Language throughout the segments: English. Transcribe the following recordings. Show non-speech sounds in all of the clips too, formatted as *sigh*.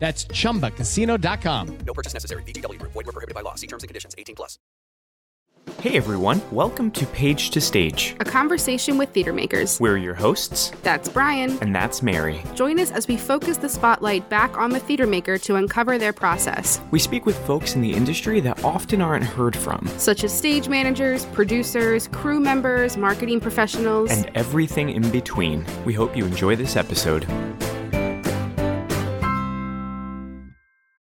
That's chumbacasino.com. No purchase necessary. VGW Group. Void where prohibited by law. See terms and conditions. 18 plus. Hey everyone, welcome to Page to Stage. A conversation with theater makers. We're your hosts, That's Brian. and that's Mary. Join us as we focus the spotlight back on the theater maker to uncover their process, We speak with folks in the industry that often aren't heard from, such as stage managers, producers, crew members, marketing professionals. and everything in between. We hope you enjoy this episode.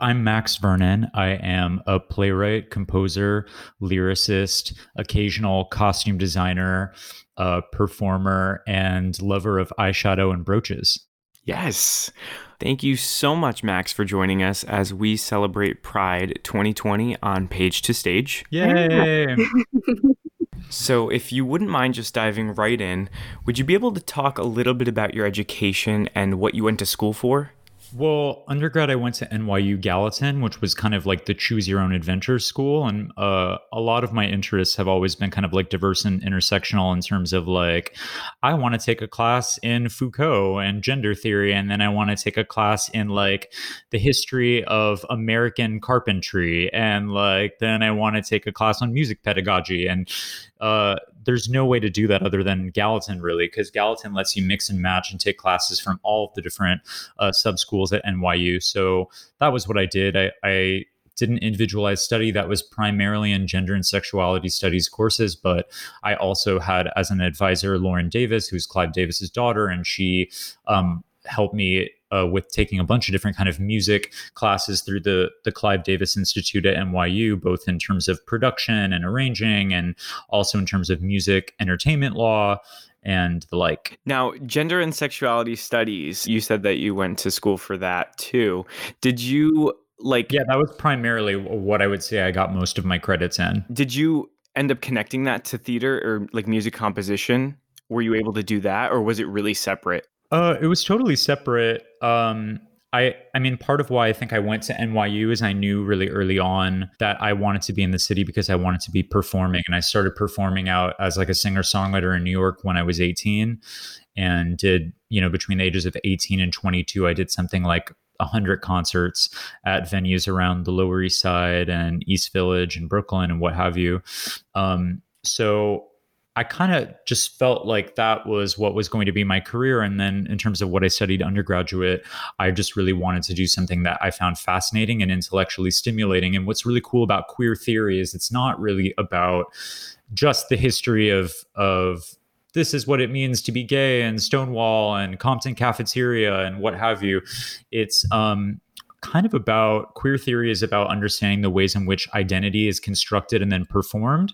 I'm Max Vernon. I am a playwright, composer, lyricist, occasional costume designer, uh, performer, and lover of eyeshadow and brooches. Yes. Thank you so much, Max, for joining us as we celebrate Pride 2020 on Page to Stage. Yay! *laughs* So, if you wouldn't mind just diving right in, would you be able to talk a little bit about your education and what you went to school for? Well, undergrad, I went to NYU Gallatin, which was kind of like the choose your own adventure school. And uh, a lot of my interests have always been kind of like diverse and intersectional in terms of like, I want to take a class in Foucault and gender theory. And then I want to take a class in like the history of American carpentry. And like, then I want to take a class on music pedagogy. And uh, there's no way to do that other than Gallatin, really, because Gallatin lets you mix and match and take classes from all of the different uh, sub schools at NYU. So that was what I did. I, I did an individualized study that was primarily in gender and sexuality studies courses, but I also had as an advisor Lauren Davis, who's Clive Davis's daughter, and she um, helped me uh, with taking a bunch of different kind of music classes through the the Clive Davis Institute at NYU, both in terms of production and arranging, and also in terms of music entertainment law and the like. Now, gender and sexuality studies, you said that you went to school for that too. Did you like, Yeah, that was primarily what I would say I got most of my credits in. did you end up connecting that to theater or like music composition? Were you able to do that or was it really separate? Uh, it was totally separate. Um, I, I mean, part of why I think I went to NYU is I knew really early on that I wanted to be in the city because I wanted to be performing, and I started performing out as like a singer songwriter in New York when I was 18, and did you know between the ages of 18 and 22, I did something like 100 concerts at venues around the Lower East Side and East Village and Brooklyn and what have you. Um, so I kind of just felt like that was what was going to be my career. And then in terms of what I studied undergraduate, I just really wanted to do something that I found fascinating and intellectually stimulating. And what's really cool about queer theory is it's not really about just the history of of this is what it means to be gay and Stonewall and Compton cafeteria and what have you. It's um kind of about queer theory is about understanding the ways in which identity is constructed and then performed.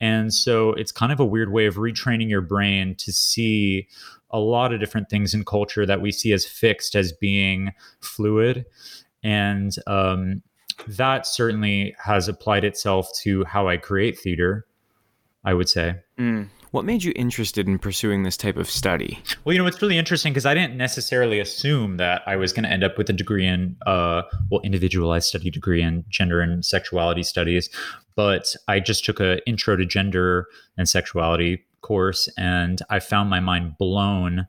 And so it's kind of a weird way of retraining your brain to see a lot of different things in culture that we see as fixed as being fluid. And um, that certainly has applied itself to how I create theater, I would say. Mm. What made you interested in pursuing this type of study? Well, you know, it's really interesting because I didn't necessarily assume that I was going to end up with a degree in, uh, well, individualized study degree in gender and sexuality studies. But I just took a intro to gender and sexuality course and I found my mind blown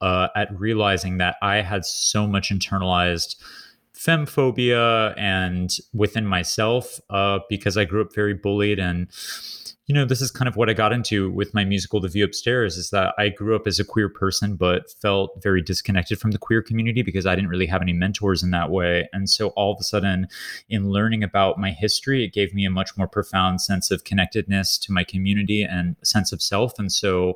uh, at realizing that I had so much internalized femmephobia and within myself uh, because I grew up very bullied and you know, this is kind of what I got into with my musical The View Upstairs is that I grew up as a queer person, but felt very disconnected from the queer community because I didn't really have any mentors in that way. And so all of a sudden, in learning about my history, it gave me a much more profound sense of connectedness to my community and sense of self. And so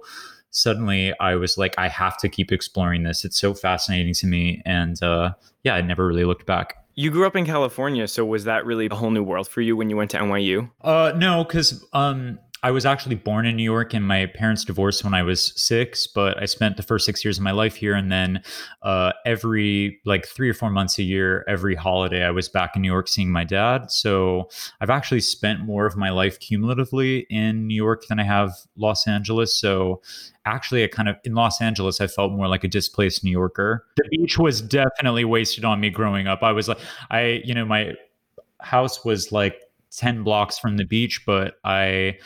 suddenly I was like, I have to keep exploring this. It's so fascinating to me. And uh, yeah, I never really looked back. You grew up in California, so was that really a whole new world for you when you went to NYU? Uh, no, because um, I was actually born in New York, and my parents divorced when I was six. But I spent the first six years of my life here, and then uh, every like three or four months a year, every holiday, I was back in New York seeing my dad. So I've actually spent more of my life cumulatively in New York than I have Los Angeles. So actually, I kind of in Los Angeles, I felt more like a displaced New Yorker. The beach was definitely wasted on me growing up. I was like, I, you know, my house was like 10 blocks from the beach, but I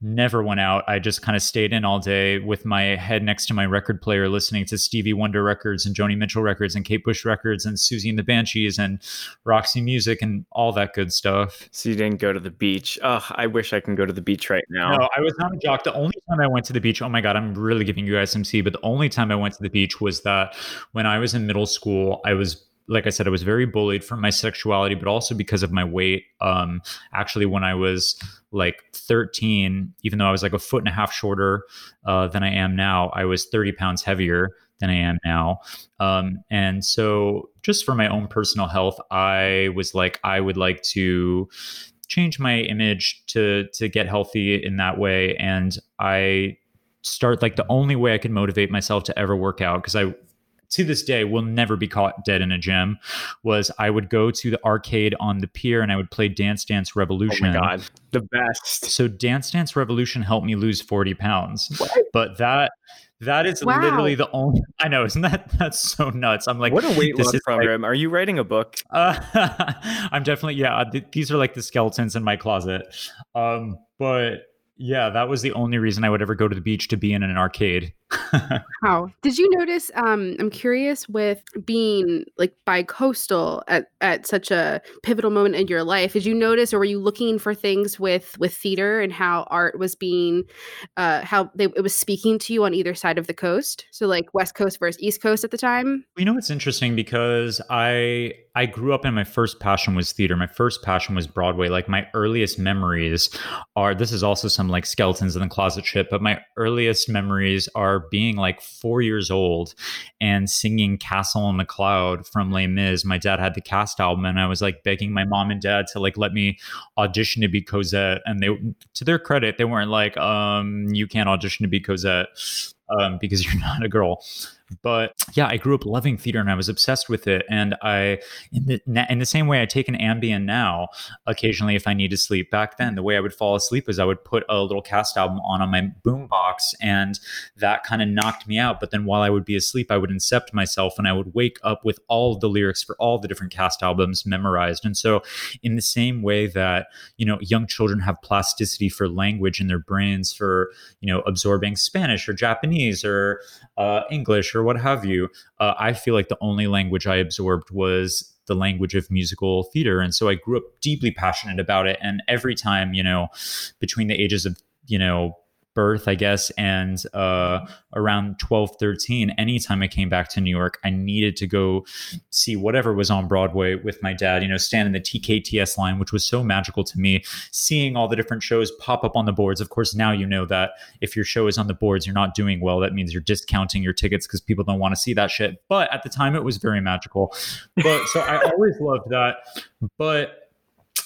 never went out. I just kind of stayed in all day with my head next to my record player, listening to Stevie Wonder records and Joni Mitchell records and Kate Bush records and Siouxsie and the Banshees and Roxy Music and all that good stuff. So you didn't go to the beach. Oh, I wish I can go to the beach right now. No, I was not a jock. The only time I went to the beach, oh my God, I'm really giving you guys some C, but the only time I went to the beach was that when I was in middle school, I was like I said, I was very bullied for my sexuality, but also because of my weight. Um, actually, when I was like 13, even though I was like a foot and a half shorter uh, than I am now, I was 30 pounds heavier than I am now. Um, and so, just for my own personal health, I was like, I would like to change my image to to get healthy in that way. And I start like the only way I could motivate myself to ever work out because I to this day will never be caught dead in a gym was I would go to the arcade on the pier and I would play Dance Dance Revolution. Oh my god, the best. So Dance Dance Revolution helped me lose 40 pounds. What? But that that is wow. literally the only *laughs* I know, isn't that that's so nuts? I'm like What a weight loss program. Like, are you writing a book? Uh, *laughs* I'm definitely yeah, th- these are like the skeletons in my closet. Um but yeah, that was the only reason I would ever go to the beach to be in an arcade. *laughs* How did you notice? Um, I'm curious with being like bi-coastal at, at such a pivotal moment in your life. Did you notice, or were you looking for things with with theater and how art was being, uh, how they, it was speaking to you on either side of the coast? So like West Coast versus East Coast at the time. You know, it's interesting because I I grew up and my first passion was theater. My first passion was Broadway. Like my earliest memories are. This is also some like skeletons in the closet shit, but my earliest memories are being like four years old and singing Castle in the Cloud from Les Mis. My dad had the cast album and I was like begging my mom and dad to like let me audition to be Cosette. And they, to their credit, they weren't like, um, you can't audition to be Cosette um, because *laughs* you're not a girl. But yeah, I grew up loving theater and I was obsessed with it. And I, in the, in the same way I take an Ambien now, occasionally if I need to sleep. Back then, the way I would fall asleep is I would put a little cast album on on my boombox, and that kind of knocked me out. But then while I would be asleep, I would incept myself and I would wake up with all the lyrics for all the different cast albums memorized. And so, in the same way that you know young children have plasticity for language in their brains for you know absorbing Spanish or Japanese or uh, English or what have you, uh, I feel like the only language I absorbed was the language of musical theater. And so I grew up deeply passionate about it. And every time, you know, between the ages of, you know, birth, I guess, and uh, around 12, 13, anytime I came back to New York, I needed to go see whatever was on Broadway with my dad, you know, stand in the TKTS line, which was so magical to me, seeing all the different shows pop up on the boards. Of course, now you know that if your show is on the boards, you're not doing well. That means you're discounting your tickets because people don't want to see that shit. But at the time, it was very magical. But so I always loved that. But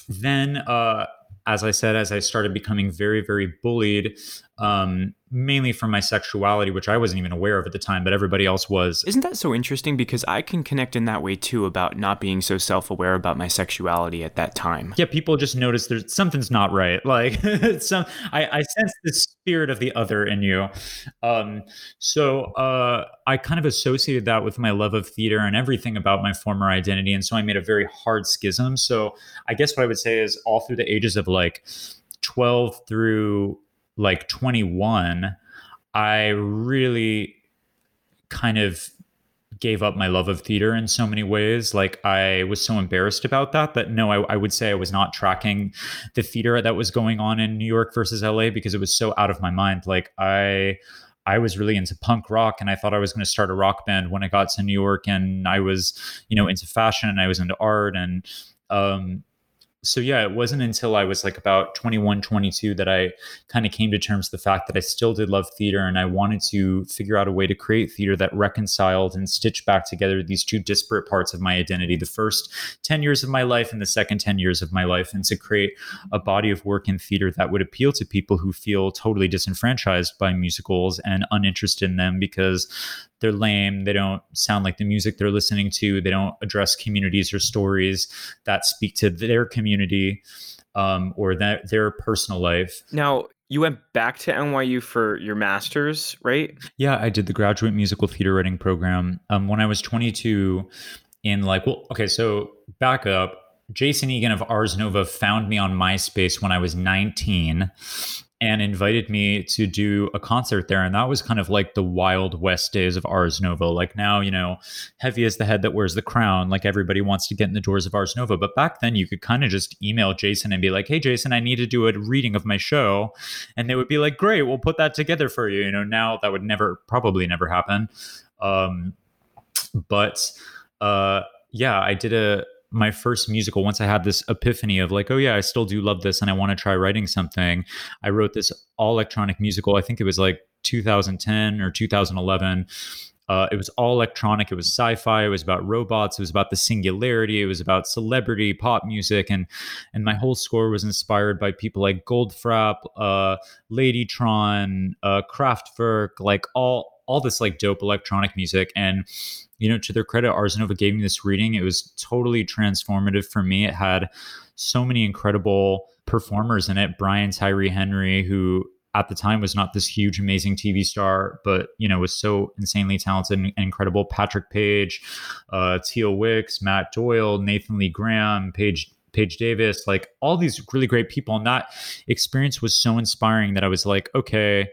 then, uh, as I said, as I started becoming very, very bullied, um, mainly from my sexuality, which I wasn't even aware of at the time, but everybody else was. Isn't that so interesting? Because I can connect in that way too about not being so self aware about my sexuality at that time. Yeah, people just notice there's something's not right. *laughs* Like some, I, I sense the spirit of the other in you. Um, so uh, I kind of associated that with my love of theater and everything about my former identity, and so I made a very hard schism. So I guess what I would say is all through the ages of like 12 through like 21, I really kind of gave up my love of theater in so many ways. Like I was so embarrassed about that that no, I, I, would say I was not tracking the theater that was going on in New York versus LA because it was so out of my mind. Like I I was really into punk rock and I thought I was going to start a rock band when I got to New York and I was, you know, into fashion and I was into art and um so yeah it wasn't until i was like about 21 22 that i kind of came to terms with the fact that i still did love theater and i wanted to figure out a way to create theater that reconciled and stitched back together these two disparate parts of my identity the first 10 years of my life and the second 10 years of my life and to create a body of work in theater that would appeal to people who feel totally disenfranchised by musicals and uninterested in them because they're lame they don't sound like the music they're listening to they don't address communities or stories that speak to their community um, or that their personal life now you went back to NYU for your master's, right? Yeah, I did the graduate musical theater writing program. Um, when I was 22, in like, well, okay, so back up. Jason Eagan of Ars Nova found me on MySpace when I was 19 and invited me to do a concert there. And that was kind of like the wild west days of Ars Nova. Like now, you know, heavy is the head that wears the crown, like everybody wants to get in the doors of Ars Nova. But back then, you could kind of just email Jason and be like, hey, Jason, I need to do a reading of my show. And they would be like, great, we'll put that together for you. You know, now that would never, probably never happen. Um, but uh, yeah, I did a, my first musical, once I had this epiphany of like, oh yeah, I still do love this and I want to try writing something, I wrote this all electronic musical. I think it was like 2010 or 2011. Uh, it was all electronic. It was sci-fi. It was about robots. It was about the singularity. It was about celebrity pop music, and and my whole score was inspired by people like Goldfrapp, uh, Ladytron, uh, Kraftwerk, like all all this like dope electronic music. And you know, to their credit, Ars Nova gave me this reading. It was totally transformative for me. It had so many incredible performers in it. Brian Tyree Henry, who at the time was not this huge, amazing TV star, but you know was so insanely talented and incredible. Patrick Page, uh, Teal Wicks, Matt Doyle, Nathan Lee Graham, Paige Paige Davis, like all these really great people. And that experience was so inspiring that I was like, okay,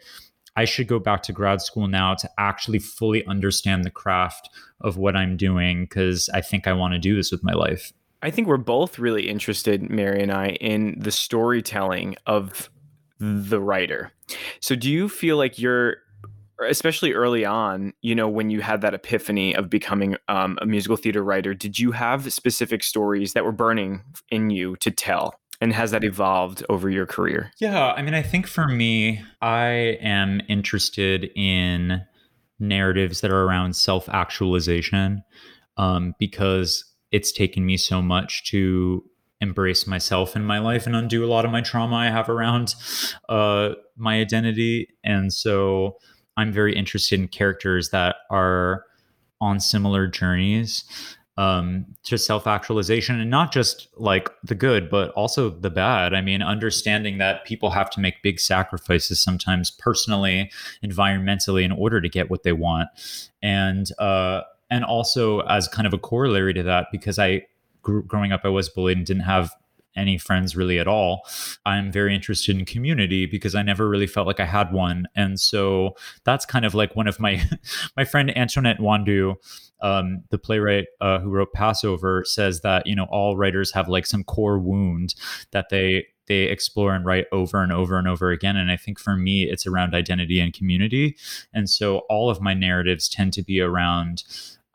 I should go back to grad school now to actually fully understand the craft of what I'm doing because I think I want to do this with my life. I think we're both really interested, Mary and I, in the storytelling of the writer. So, do you feel like you're, especially early on, you know, when you had that epiphany of becoming um, a musical theater writer, did you have specific stories that were burning in you to tell? And has that evolved over your career? Yeah, I mean, I think for me, I am interested in narratives that are around self actualization um, because it's taken me so much to embrace myself in my life and undo a lot of my trauma I have around uh, my identity. And so I'm very interested in characters that are on similar journeys um, to self actualization and not just like the good, but also the bad. I mean, understanding that people have to make big sacrifices sometimes personally, environmentally, in order to get what they want. And, uh, and also as kind of a corollary to that, because I grew, growing up, I was bullied and didn't have any friends really at all. I'm very interested in community because I never really felt like I had one. And so that's kind of like one of my *laughs* my friend Antoinette Nwandu, um, the playwright uh, who wrote Passover, says that you know all writers have like some core wound that they they explore and write over and over and over again. And I think for me, it's around identity and community. And so all of my narratives tend to be around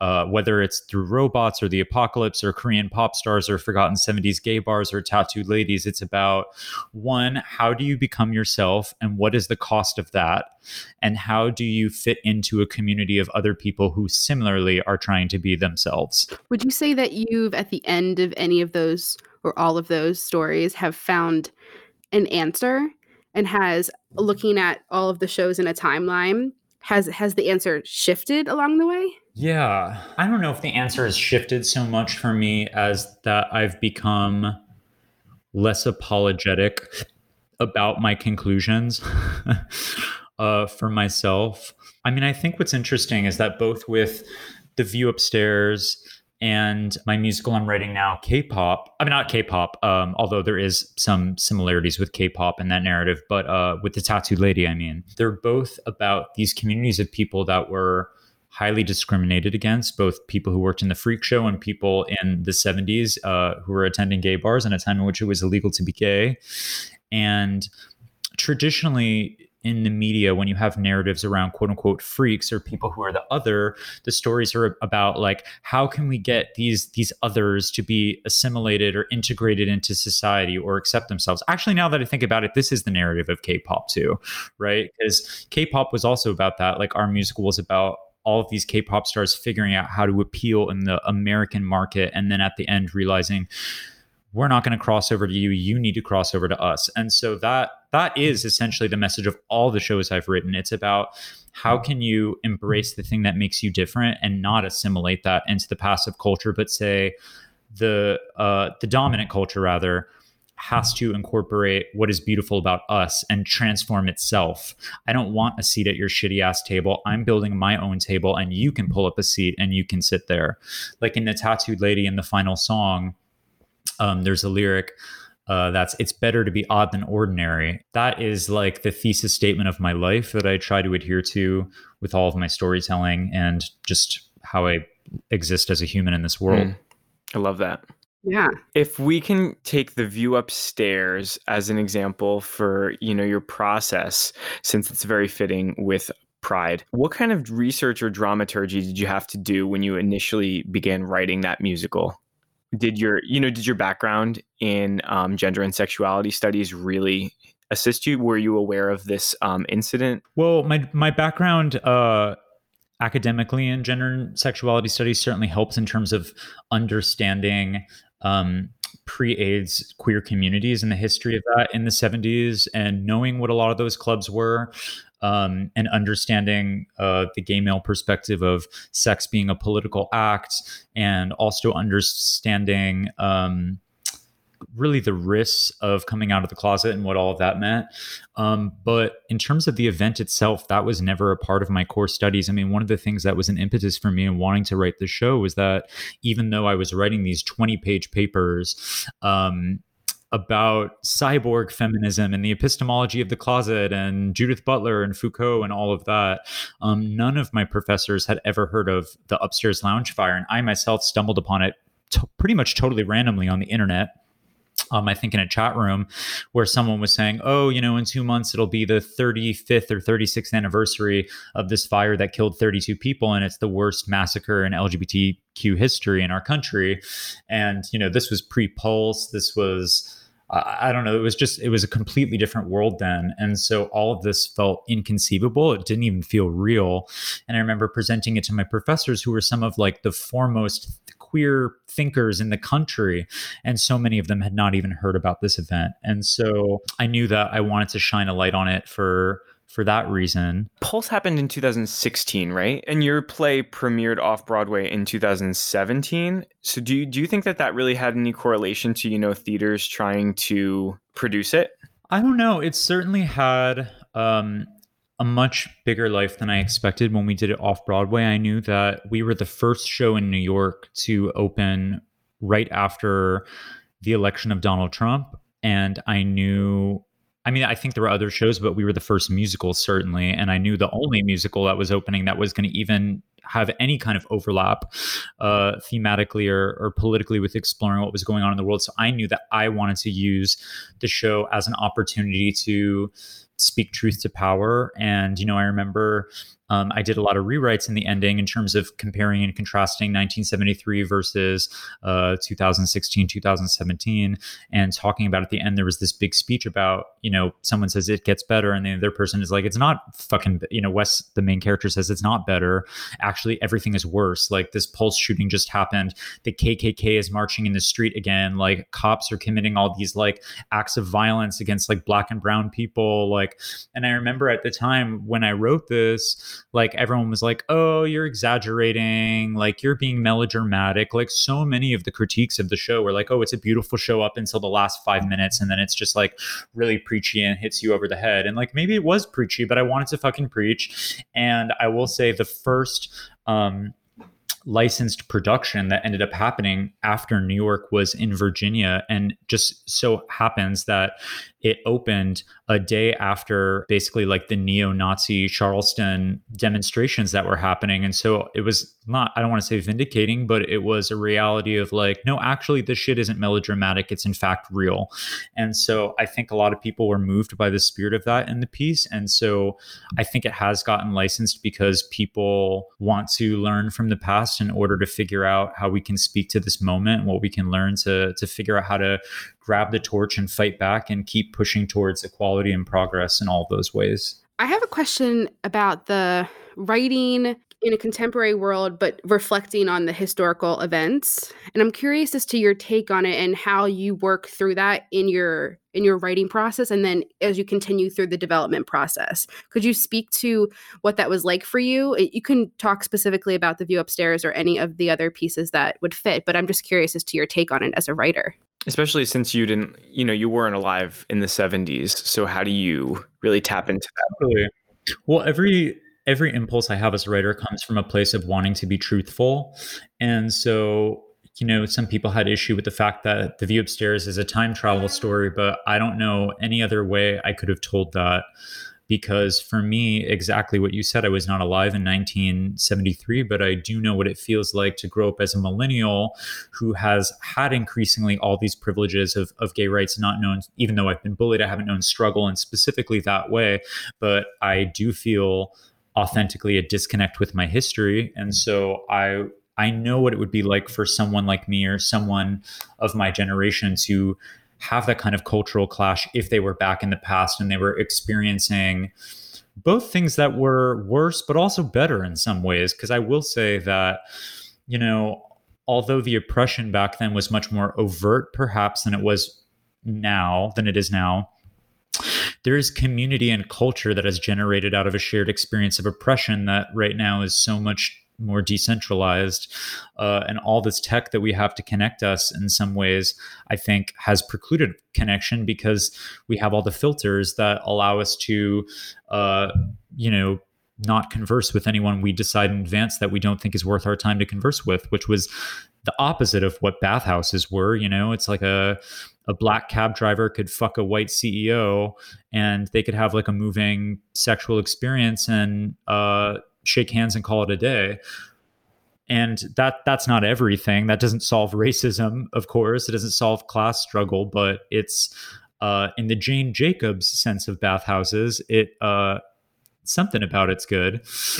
uh, whether it's through robots or the apocalypse or Korean pop stars or forgotten 70s gay bars or tattooed ladies. It's about one, how do you become yourself and what is the cost of that? And how do you fit into a community of other people who similarly are trying to be themselves? Would you say that you've, at the end of any of those or all of those stories, have found an answer? And has looking at all of the shows in a timeline, has has the answer shifted along the way? Yeah. I don't know if the answer has shifted so much for me as that I've become less apologetic about my conclusions *laughs* uh, for myself. I mean, I think what's interesting is that both with The View Upstairs and my musical I'm writing now, K-pop. I mean, not K-pop, um, although there is some similarities with K-pop in that narrative. But uh, with the Tattooed Lady, I mean, they're both about these communities of people that were highly discriminated against, both people who worked in the freak show and people in the 70s uh, who were attending gay bars in a time in which it was illegal to be gay. And traditionally, in the media when you have narratives around quote unquote freaks or people who are the other the stories are about like how can we get these these others to be assimilated or integrated into society or accept themselves? Actually now that i think about it this is the narrative of k-pop too right? Because k-pop was also about that. Like our musical was about all of these K-pop stars figuring out how to appeal in the American market, and then at the end realizing we're not going to cross over to you. You need to cross over to us. And so that that is essentially the message of all the shows i've written it's about how can you embrace the thing that makes you different and not assimilate that into the passive culture but say the uh, the dominant culture rather has to incorporate what is beautiful about us and transform itself. I don't want a seat at your shitty ass table. I'm building my own table and you can pull up a seat and you can sit there. Like in the tattooed lady in the final song, um, there's a lyric uh, that's it's better to be odd than ordinary. That is like the thesis statement of my life that I try to adhere to with all of my storytelling and just how I exist as a human in this world. Mm, I love that. Yeah. If we can take the view upstairs as an example for, you know, your process since it's very fitting with Pride. What kind of research or dramaturgy did you have to do when you initially began writing that musical? Did your, you know, did your background in um, gender and sexuality studies really assist you? Were you aware of this um, incident? Well, my my background uh, academically in gender and sexuality studies certainly helps in terms of understanding um, pre-AIDS queer communities and the history of that in the 70s and knowing what a lot of those clubs were um, and understanding uh, the gay male perspective of sex being a political act and also understanding um, really the risks of coming out of the closet and what all of that meant. Um, but in terms of the event itself, that was never a part of my core studies. I mean, one of the things that was an impetus for me in wanting to write the show was that even though I was writing these 20 page papers, um, about cyborg feminism and the epistemology of the closet and Judith Butler and Foucault and all of that. Um, none of my professors had ever heard of the upstairs lounge fire, and I myself stumbled upon it t- pretty much totally randomly on the internet um, I think in a chat room where someone was saying, "Oh, you know, in two months it'll be the 35th or 36th anniversary of this fire that killed 32 people, and it's the worst massacre in LGBTQ history in our country." And you know, this was pre-Pulse. This was I don't know. It was just, it was a completely different world then. And so all of this felt inconceivable. It didn't even feel real. And I remember presenting it to my professors, who were some of like the foremost queer thinkers in the country. And so many of them had not even heard about this event. And so I knew that I wanted to shine a light on it for for that reason. Pulse happened in 2016, right? And your play premiered off Broadway in 2017. So do you, do you think that that really had any correlation to, you know, theaters trying to produce it? I don't know. It certainly had um, a much bigger life than I expected when we did it off Broadway. I knew that we were the first show in New York to open right after the election of Donald Trump. And I knew, I mean, I think there were other shows, but we were the first musical, certainly. And I knew the only musical that was opening that was going to even have any kind of overlap uh, thematically or, or politically with exploring what was going on in the world. So I knew that I wanted to use the show as an opportunity to speak truth to power. And, you know, I remember um, I did a lot of rewrites in the ending in terms of comparing and contrasting 1973 versus uh, 2016, 2017, and talking about at the end, there was this big speech about, you know, someone says it gets better, and the other person is like, it's not fucking, you know, Wes, the main character says it's not better. Actually, everything is worse. Like this pulse shooting just happened. The KKK is marching in the street again. Like cops are committing all these like acts of violence against like black and brown people. Like, and I remember at the time when I wrote this, like everyone was like oh you're exaggerating like you're being melodramatic like so many of the critiques of the show were like oh it's a beautiful show up until the last five minutes and then it's just like really preachy and hits you over the head and like maybe it was preachy but i wanted to fucking preach and i will say the first um licensed production that ended up happening after New York was in Virginia. And just so happens that it opened a day after basically like the neo-Nazi Charleston demonstrations that were happening. And so it was not, I don't want to say vindicating, but it was a reality of like, no, actually this shit isn't melodramatic. It's in fact real. And so I think a lot of people were moved by the spirit of that in the piece. And so I think it has gotten licensed because people want to learn from the past in order to figure out how we can speak to this moment, and what we can learn to to figure out how to grab the torch and fight back and keep pushing towards equality and progress in all those ways. I have a question about the writing in a contemporary world, but reflecting on the historical events. And I'm curious as to your take on it and how you work through that in your in your writing process and then as you continue through the development process. Could you speak to what that was like for you? You can talk specifically about the view upstairs or any of the other pieces that would fit, but I'm just curious as to your take on it as a writer. Especially since you didn't, you know, you weren't alive in the 70s. So how do you really tap into that? Well, every every impulse I have as a writer comes from a place of wanting to be truthful. And so, you know, some people had issue with the fact that The View Upstairs is a time travel story, but I don't know any other way I could have told that because for me, exactly what you said, I was not alive in 1973, but I do know what it feels like to grow up as a millennial who has had increasingly all these privileges of, of gay rights, not known, even though I've been bullied, I haven't known struggle and specifically that way. But I do feel authentically a disconnect with my history and mm. so i i know what it would be like for someone like me or someone of my generation to have that kind of cultural clash if they were back in the past and they were experiencing both things that were worse but also better in some ways. Because i will say that you know although the oppression back then was much more overt perhaps than it was now than it is now there is community and culture that has generated out of a shared experience of oppression that right now is so much more decentralized uh, and all this tech that we have to connect us in some ways i think has precluded connection because we have all the filters that allow us to uh, you know not converse with anyone we decide in advance that we don't think is worth our time to converse with which was the opposite of what bathhouses were you know? It's like a a black cab driver could fuck a white CEO and they could have like a moving sexual experience and uh, shake hands and call it a day. And that that's not everything. That doesn't solve racism, of course. It doesn't solve class struggle, but it's uh, in the Jane Jacobs sense of bathhouses. It uh, something about it's good. *laughs*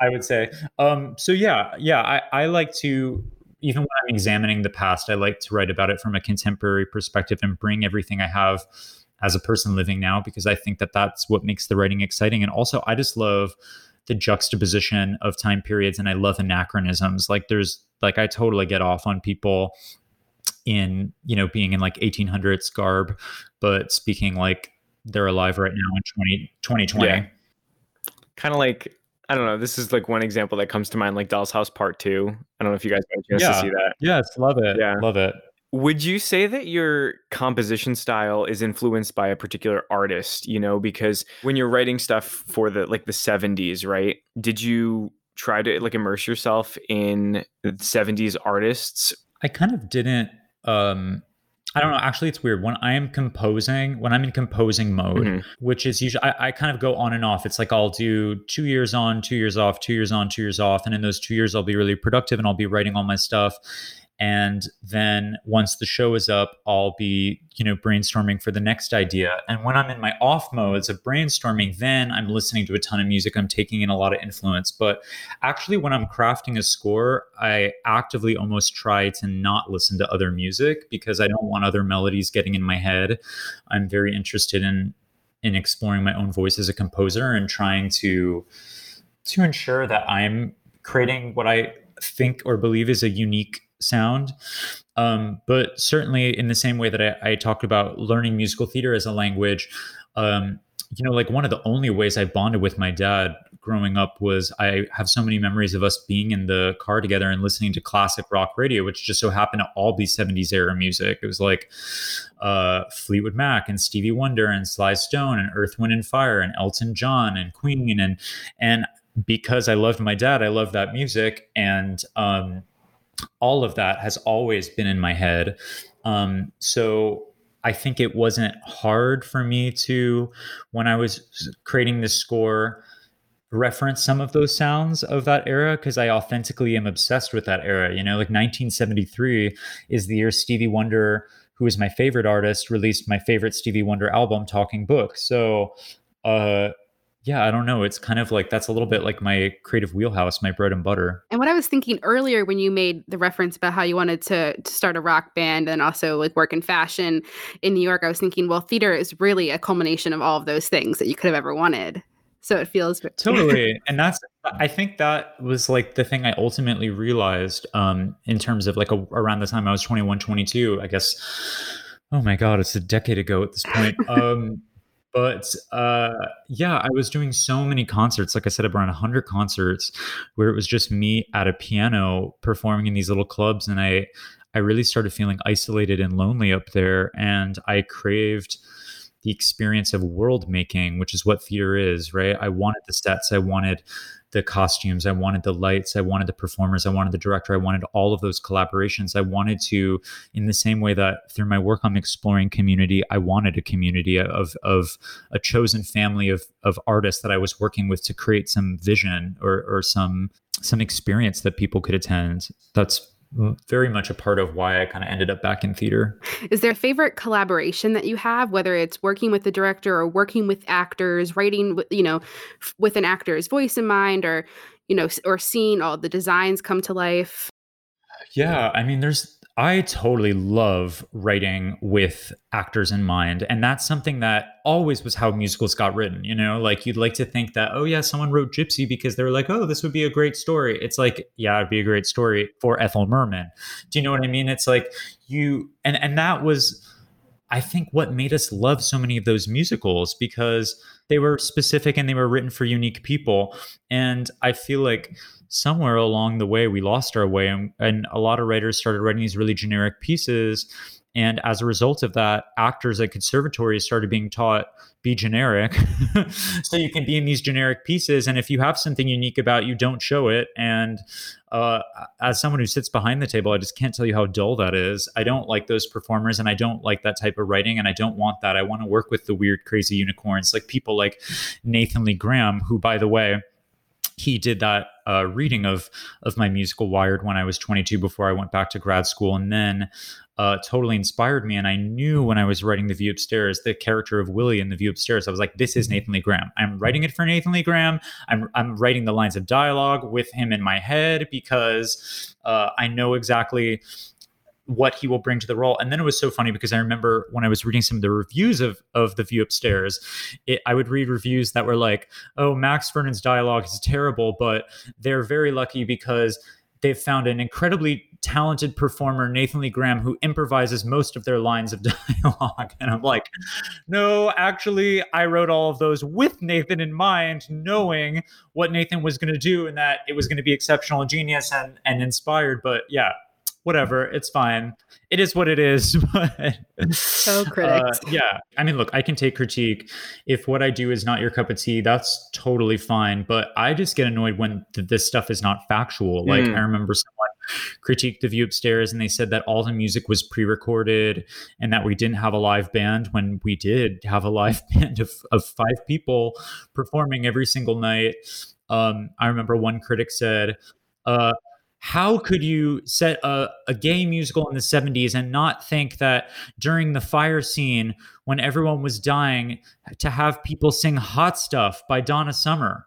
I would say. Um, so yeah, yeah, I, I like to even when I'm examining the past, I like to write about it from a contemporary perspective and bring everything I have as a person living now because I think that that's what makes the writing exciting. And also, I just love the juxtaposition of time periods and I love anachronisms. Like, there's like, I totally get off on people in, you know, being in like 1800s garb, but speaking like they're alive right now in 20, 2020. Yeah. Kind of like I don't know. This is like one example that comes to mind, like Doll's House Part Two. I don't know if you guys got a chance yeah. to see that. Yes, love it. Yeah, love it. Would you say that your composition style is influenced by a particular artist? You know, because when you're writing stuff for the like the '70s, right? Did you try to like immerse yourself in the '70s artists? I kind of didn't. um I don't know. Actually, it's weird. When I am composing, when I'm in composing mode, Mhm. which is usually, I, I kind of go on and off. It's like I'll do two years on, two years off, two years on, two years off. And in those two years, I'll be really productive and I'll be writing all my stuff. And then once the show is up, I'll be, you know, brainstorming for the next idea. And when I'm in my off modes of brainstorming, then I'm listening to a ton of music. I'm taking in a lot of influence. But actually, when I'm crafting a score, I actively almost try to not listen to other music because I don't want other melodies getting in my head. I'm very interested in in exploring my own voice as a composer and trying to to ensure that I'm creating what I think or believe is a unique sound. Um, but certainly, in the same way that I, I talked about learning musical theater as a language, um, you know, like one of the only ways I bonded with my dad growing up was I have so many memories of us being in the car together and listening to classic rock radio, which just so happened to all be 70s era music. It was like uh, Fleetwood Mac and Stevie Wonder and Sly Stone and Earth, Wind and Fire and Elton John and Queen and and because I loved my dad, I loved that music and um, all of that has always been in my head. Um, so I think it wasn't hard for me to, when I was creating this score, reference some of those sounds of that era because I authentically am obsessed with that era. You know, like 1973 is the year Stevie Wonder, who is my favorite artist, released my favorite Stevie Wonder album, Talking Book. So, uh, yeah, I don't know. It's kind of like that's a little bit like my creative wheelhouse, my bread and butter. And what I was thinking earlier when you made the reference about how you wanted to, to start a rock band and also like work in fashion in New York, I was thinking, well, theater is really a culmination of all of those things that you could have ever wanted. So it feels *laughs* totally. *laughs* and that's, I think that was like the thing I ultimately realized um, in terms of like a, around the time I was 21, 22, I guess. Oh my God, it's a decade ago at this point. *laughs* Um, but uh, yeah, I was doing so many concerts. Like I said, around 100 concerts where it was just me at a piano performing in these little clubs. And I, I really started feeling isolated and lonely up there. And I craved the experience of world making, which is what theater is, right? I wanted the sets, I wanted the costumes, I wanted the lights, I wanted the performers, I wanted the director, I wanted all of those collaborations. I wanted to, in the same way that through my work I'm exploring community, I wanted a community of of a chosen family of of artists that I was working with to create some vision or or some some experience that people could attend. That's very much a part of why I kind of ended up back in theater. Is there a favorite collaboration that you have, whether it's working with the director or working with actors, writing, you know, with an actor's voice in mind, or you know, or seeing all the designs come to life? Yeah, I mean, there's I totally love writing with actors in mind. And that's something that always was how musicals got written. You know, like you'd like to think that, oh, yeah, someone wrote Gypsy because they were like, oh, this would be a great story. It's like, yeah, it'd be a great story for Ethel Merman. Do you know what I mean? It's like you, and, and that was, I think, what made us love so many of those musicals because they were specific and they were written for unique people. And I feel like, somewhere along the way we lost our way and, and a lot of writers started writing these really generic pieces and as a result of that actors at conservatories started being taught be generic *laughs* so you can be in these generic pieces. And if you have something unique about you don't show it. And uh, as someone who sits behind the table i just can't tell you how dull that is. I don't like those performers and i don't like that type of writing and i don't want that. I want to work with the weird crazy unicorns like people like nathan lee graham who by the way he did that uh, reading of of my musical Wired when I was 22 before I went back to grad school, and then uh, totally inspired me. And I knew when I was writing The View Upstairs, the character of Willie in The View Upstairs, I was like, this is Nathan Lee Graham. I'm writing it for Nathan Lee Graham. I'm I'm writing the lines of dialogue with him in my head because uh, I know exactly what he will bring to the role. And then it was so funny because I remember when I was reading some of the reviews of of The View Upstairs, it, I would read reviews that were like, "Oh, Max Vernon's dialogue is terrible, but they're very lucky because." They've found an incredibly talented performer, Nathan Lee Graham, who improvises most of their lines of *laughs* dialogue. And I'm like, no, actually, I wrote all of those with Nathan in mind, knowing what Nathan was going to do and that it was going to be exceptional, genius, and, and inspired. But yeah, whatever. It's fine. It is what it is. *laughs* But, so critics. Uh, yeah. I mean, look, I can take critique. If what I do is not your cup of tea, that's totally fine. But I just get annoyed when th- this stuff is not factual. Like, Mm. I remember someone critiqued the view upstairs and they said that all the music was pre-recorded and that we didn't have a live band when we did have a live *laughs* band of, of five people performing every single night um, i remember one critic said uh, how could you set a, a gay musical in the 70s and not think that during the fire scene when everyone was dying to have people sing hot stuff by donna summer?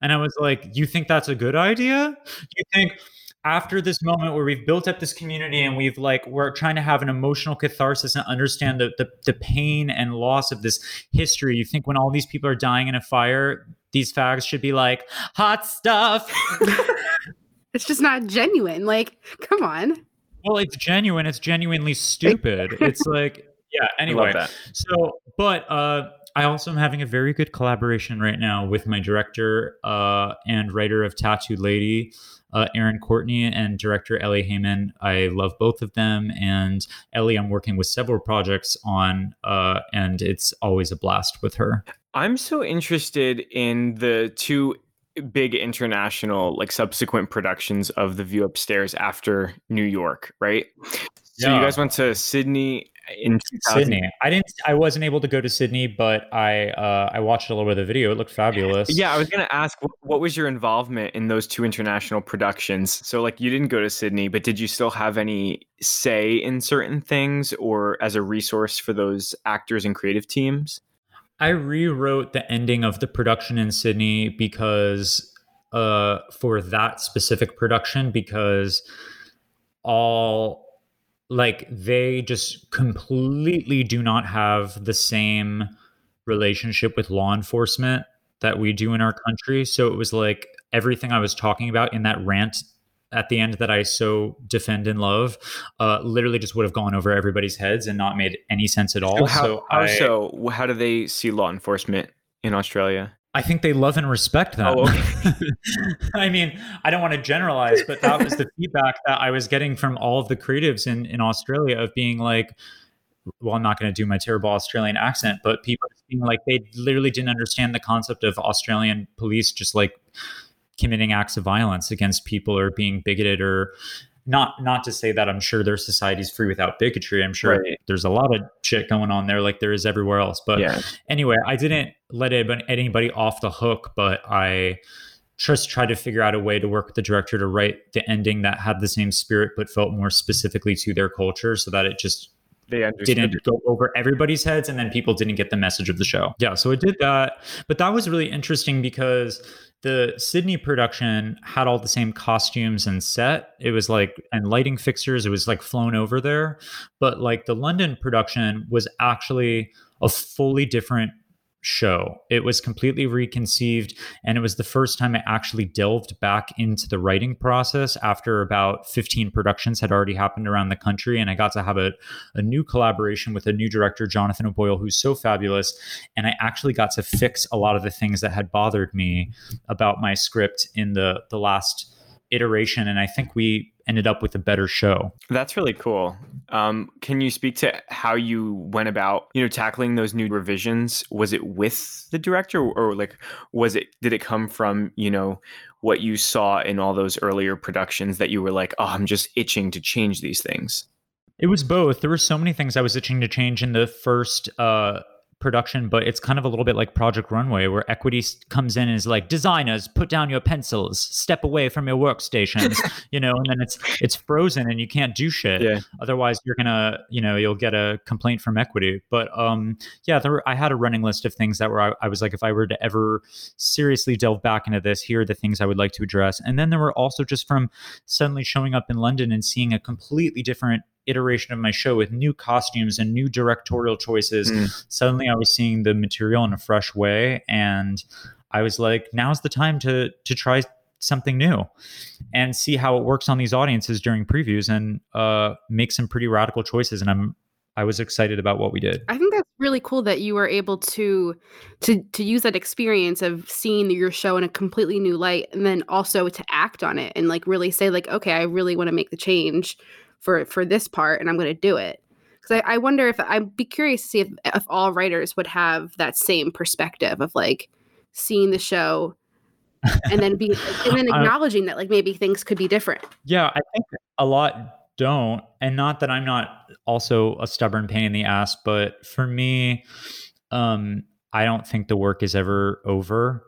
And i was like you think that's a good idea? You think after this moment where we've built up this community and we've like we're trying to have an emotional catharsis and understand the, the, the pain and loss of this history you think when all these people are dying in a fire these fags should be like hot stuff *laughs* It's just not genuine. Like, come on. Well, it's genuine. It's genuinely stupid. *laughs* it's like, yeah. Anyway, so, but uh, I also am having a very good collaboration right now with my director uh, and writer of Tattoo Lady, uh, Aaron Courtney, and director Ellie Heyman. I love both of them. And Ellie, I'm working with several projects on, uh, and it's always a blast with her. I'm so interested in the two big international like subsequent productions of the view upstairs after new york right so yeah. you guys went to sydney in 2000. Sydney. I didn't. I wasn't able to go to Sydney, but I uh, I watched a little bit of the video. It looked fabulous. Yeah, I was gonna ask, what was your involvement in those two international productions? So, like, you didn't go to Sydney, but did you still have any say in certain things, or as a resource for those actors and creative teams? I rewrote the ending of the production in Sydney because uh, for that specific production because all like they just completely do not have the same relationship with law enforcement that we do in our country. So it was like everything I was talking about in that rant at the end that I so defend and love, uh, literally just would have gone over everybody's heads and not made any sense at all. So how, so, how I, so how do they see law enforcement in Australia? I think they love and respect them. Oh, okay. *laughs* I mean, I don't want to generalize, but that was the *laughs* feedback that I was getting from all of the creatives in, in Australia of being like, well, I'm not going to do my terrible Australian accent, but people being like they literally didn't understand the concept of Australian police just like committing acts of violence against people or being bigoted or not not to say that I'm sure their society's free without bigotry. I'm sure right. there's a lot of shit going on there like there is everywhere else. But yeah. anyway, I didn't let anybody off the hook, but I just tried to figure out a way to work with the director to write the ending that had the same spirit but felt more specifically to their culture so that it just they didn't go over everybody's heads and then people didn't get the message of the show. Yeah, so it did that. But that was really interesting because the Sydney production had all the same costumes and set. It was like and lighting fixtures. It was like flown over there. But like the London production was actually a fully different show. It was completely reconceived, and it was the first time I actually delved back into the writing process after about 15 productions had already happened around the country. And I got to have a, a new collaboration with a new director, Jonathan O'Boyle, who's so fabulous. And I actually got to fix a lot of the things that had bothered me about my script in the the last iteration. And I think we ended up with a better show. That's really cool. Um, can you speak to how you went about, you know, tackling those new revisions? Was it with the director, or like, was it? Did it come from, you know, what you saw in all those earlier productions that you were like, oh, I'm just itching to change these things? It was both. There were so many things I was itching to change in the first uh, production, but it's kind of a little bit like Project Runway, where equity comes in and is like, designers, put down your pencils, step away from your workstations, *laughs* you know, and then it's it's frozen and you can't do shit. Yeah. Otherwise, you're gonna, you know, you'll get a complaint from equity. But um, yeah, there were, I had a running list of things that were I, I was like, if I were to ever seriously delve back into this, here are the things I would like to address. And then there were also just from suddenly showing up in London and seeing a completely different iteration of my show with new costumes and new directorial choices. Mm. Suddenly I was seeing the material in a fresh way and I was like now's the time to to try something new and see how it works on these audiences during previews and uh, make some pretty radical choices and I'm I was excited about what we did. I think that's really cool that you were able to to to use that experience of seeing your show in a completely new light and then also to act on it and like really say like okay, I really want to make the change for for this part and i'm going to do it because I, I wonder if i'd be curious to see if, if all writers would have that same perspective of like seeing the show and then be *laughs* and then acknowledging that like maybe things could be different. Yeah, I think a lot don't. And not that I'm not also a stubborn pain in the ass, but for me, um, I don't think the work is ever over.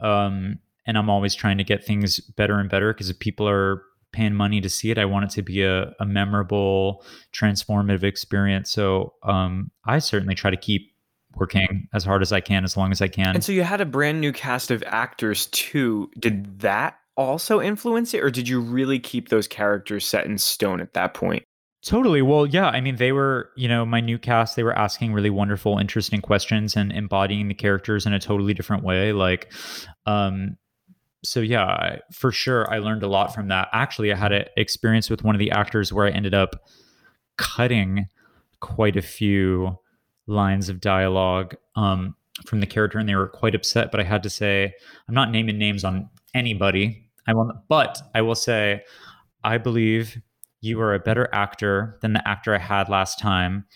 Um, and I'm always trying to get things better and better because if people are paying money to see it, I want it to be a, a memorable, transformative experience. So um, I certainly try to keep working as hard as I can, as long as I can. And so you had a brand new cast of actors too. Did that also influence it, or did you really keep those characters set in stone at that point? Totally. Well, yeah. I mean, they were, you know, my new cast, they were asking really wonderful, interesting questions and embodying the characters in a totally different way. Like, um, so yeah, I- for sure, I learned a lot from that. Actually, I had an experience with one of the actors where I ended up cutting quite a few lines of dialogue um, from the character, and they were quite upset. But I had to say, I'm not naming names on anybody. I will, but I will say, I believe you are a better actor than the actor I had last time.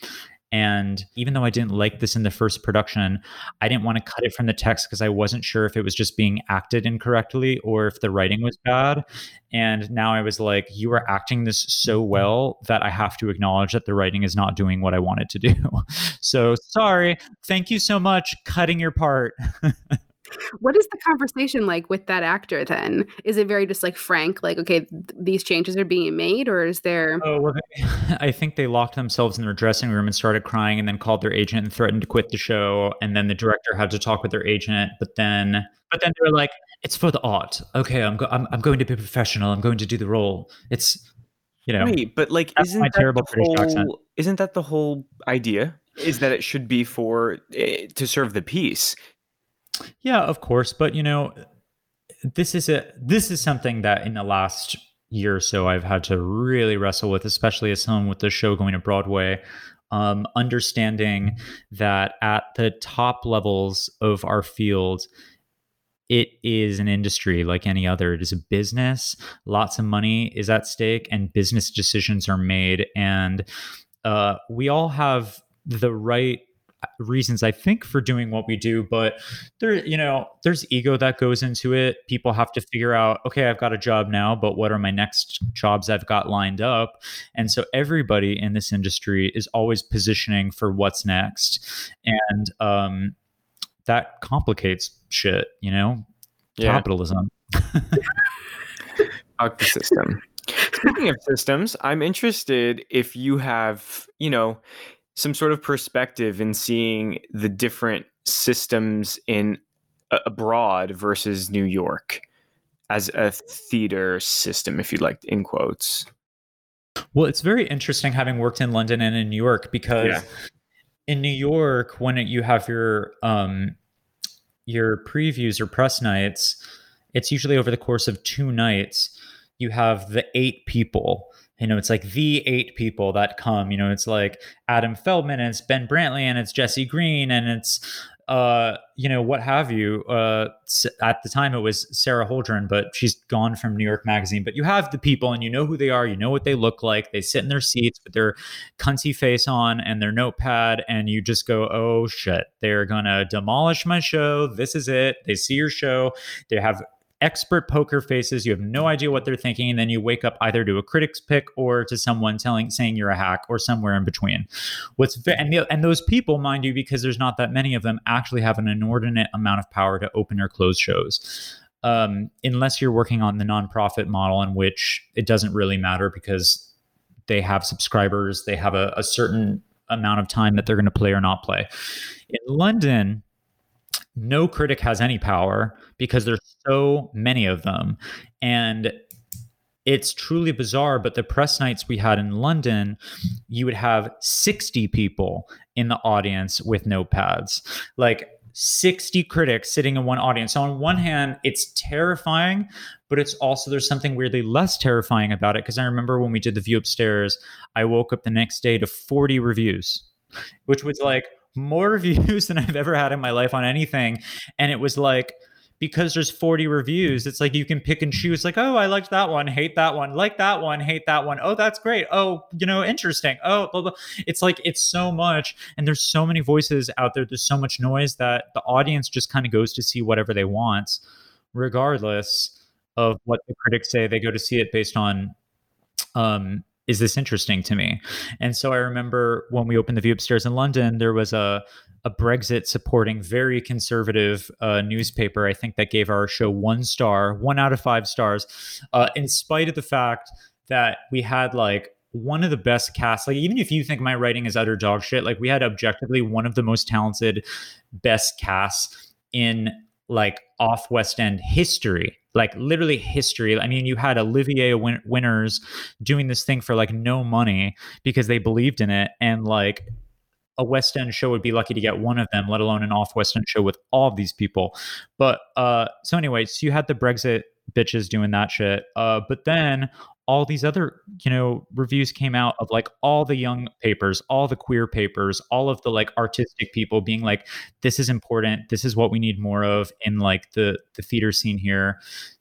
And even though I didn't like this in the first production, I didn't want to cut it from the text because I wasn't sure if it was just being acted incorrectly or if the writing was bad. And now I was like, you are acting this so mm-hmm. well that I have to acknowledge that the writing is not doing what I wanted to do. *laughs* so sorry. Thank you so much. Cutting your part. *laughs* What is the conversation like with that actor then? Is it very just like frank, like, okay, th- these changes are being made, or is there Oh, well, they, *laughs* I think they locked themselves in their dressing room and started crying and then called their agent and threatened to quit the show. And then the director had to talk with their agent. But then, but then they were like, it's for the art. Okay, I'm, go- I'm, I'm going to be professional. I'm going to do the role. It's, you know, Right, but like, isn't my that terrible the British whole, accent. Isn't that the whole idea? Is that it should be for eh, to serve the piece? Yeah, of course, but you know, this is a this is something that in the last year or so I've had to really wrestle with, especially as someone with the show going to Broadway. Um, understanding that at the top levels of our field, it is an industry like any other. It is a business. Lots of money is at stake, and business decisions are made. And uh, we all have the right reasons I think for doing what we do, but there, you know, there's ego that goes into it. People have to figure out, okay, I've got a job now, but what are my next jobs I've got lined up? And so everybody in this industry is always positioning for what's next. And um, that complicates shit, you know? Capitalism. *laughs* Fuck the system. Speaking of systems, I'm interested if you have, you know, some sort of perspective in seeing the different systems in a- abroad versus New York as a theater system, if you'd like, in quotes. Well, it's very interesting having worked in London and in New York because Yeah. in New York, when you have your um, your previews or press nights, it's usually over the course of two nights. You have the eight people. You know, it's like the eight people that come. You know, it's like Adam Feldman and it's Ben Brantley and it's Jesse Green and it's uh, you know, what have you. Uh, at the time, it was Sara Holdren, but she's gone from New York Magazine. But you have the people, and you know who they are. You know what they look like. They sit in their seats with their cunty face on and their notepad, and you just go, "Oh shit, they're gonna demolish my show. This is it." They see your show. They have expert poker faces. You have no idea what they're thinking, and then you wake up either to a critic's pick or to someone telling saying you're a hack or somewhere in between. What's and the, and those people, mind you, because there's not that many of them, actually have an inordinate amount of power to open or close shows. Um, unless you're working on the nonprofit model, in which it doesn't really matter because they have subscribers, they have a, a certain amount of time that they're going to play or not play. In London, no critic has any power because there's so many of them. And it's truly bizarre but the press nights we had in london you would have 60 people in the audience with notepads. Like 60 critics sitting in one audience. So on one hand it's terrifying but it's also there's something weirdly less terrifying about it because i remember when we did the view upstairs i woke up the next day to 40 reviews which was like more *laughs* reviews than I've ever had in my life on anything. And it was like, because there's 40 reviews, it's like you can pick and choose, like, oh, I liked that one, hate that one, like that one, hate that one. Oh, that's great. Oh, you know, interesting. Oh, blah, blah. it's like it's so much. And there's so many voices out there. There's so much noise that the audience just kind of goes to see whatever they want. regardless of what the critics say, they go to see it based on um, is this interesting to me? And so I remember when we opened the View upstairs in London, there was a a Brexit supporting, very conservative uh, newspaper. I think that gave our show one star, one out of five stars, uh, in spite of the fact that we had like one of the best casts. Like even if you think my writing is utter dog shit, like we had objectively one of the most talented, best casts in like off West End history like literally history. I mean, you had Olivier win- winners doing this thing for like no money because they believed in it, and like a West End show would be lucky to get one of them, let alone an off West End show with all of these people. But uh, so anyway, so you had the Brexit bitches doing that shit. Uh, but then all these other you know reviews came out of like all the young papers all the queer papers all of the like artistic people being like this is important this is what we need more of in like the the theater scene here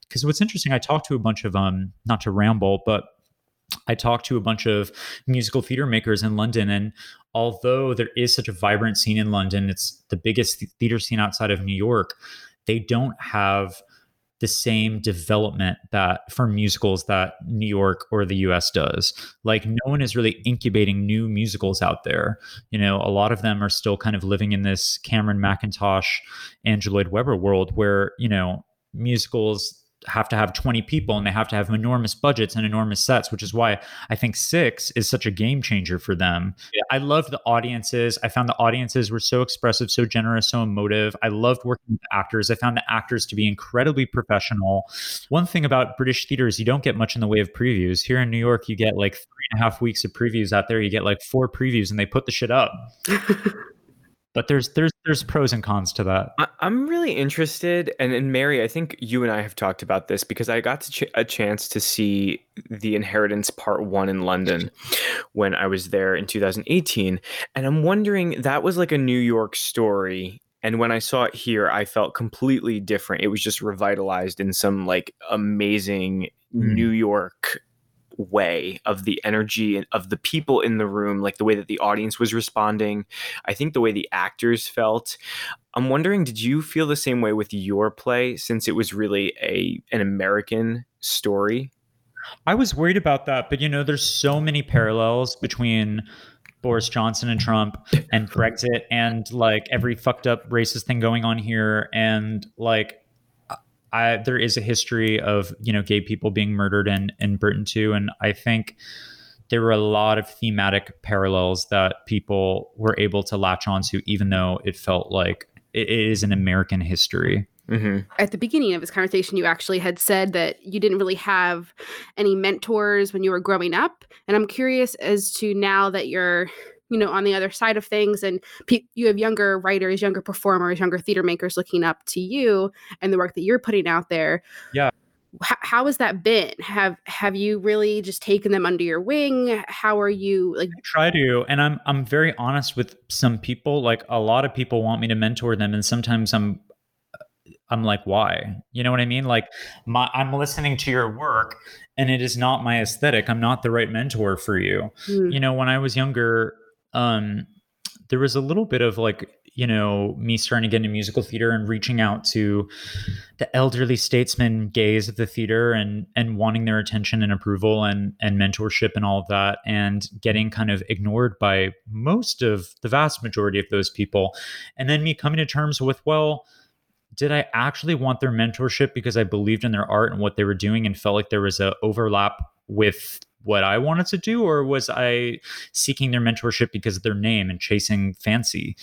because what's interesting i talked to a bunch of um not to ramble but I talked to a bunch of musical theater makers in London, and although there is such a vibrant scene in London, it's the biggest theater scene outside of New York. They don't have the same development that for musicals that New York or the US does. Like no one is really incubating new musicals out there. You know, a lot of them are still kind of living in this Cameron Mackintosh, Andrew Lloyd Webber world where, you know, musicals have to have 20 people and they have to have enormous budgets and enormous sets, which is why I think six is such a game changer for them. Yeah. I love the audiences. I found the audiences were so expressive, so generous, so emotive. I loved working with actors. I found the actors to be incredibly professional. One thing about British theater is you don't get much in the way of previews. Here in New York, you get like three and a half weeks of previews out there. You get like four previews and they put the shit up. *laughs* but there's there's there's pros and cons to that. I, am really interested, and, and Mary, I think you and I have talked about this because I got ch- a chance to see The Inheritance Part One in London when I was there in 2018, and I'm wondering that was like a New York story. And when I saw it here, I felt completely different. It was just revitalized in some like amazing mm. New York way of the energy of the people in the room, like the way that the audience was responding. I think the way the actors felt. I'm wondering, did you feel the same way with your play since it was really a an American story? I was worried about that, but you know, there's so many parallels between Boris Johnson and Trump and Brexit and like every fucked up racist thing going on here and like I, there is a history of you know gay people being murdered in in Britain too, and I think there were a lot of thematic parallels that people were able to latch onto, even though it felt like it is an American history. Mm-hmm. At the beginning of this conversation, you actually had said that you didn't really have any mentors when you were growing up, and I'm curious as to now that you're you know on the other side of things and pe- you have younger writers younger performers younger theater makers looking up to you and the work that you're putting out there. Yeah. H- how has that been? Have have you really just taken them under your wing? How are you like I try to and i'm i'm very honest with some people like a lot of people want me to mentor them and sometimes i'm i'm like why? You know what i mean? Like my i'm listening to your work and it is not my aesthetic. I'm not the right mentor for you. Mm. you know when i was younger um, there was a little bit of like you know me starting to get into musical theater and reaching out to the elderly statesman gays of the theater and and wanting their attention and approval and and mentorship and all of that and getting kind of ignored by most of the vast majority of those people. And then me coming to terms with well did I actually want their mentorship because I believed in their art and what they were doing and felt like there was a overlap with what I wanted to do, or was I seeking their mentorship because of their name and chasing fancy?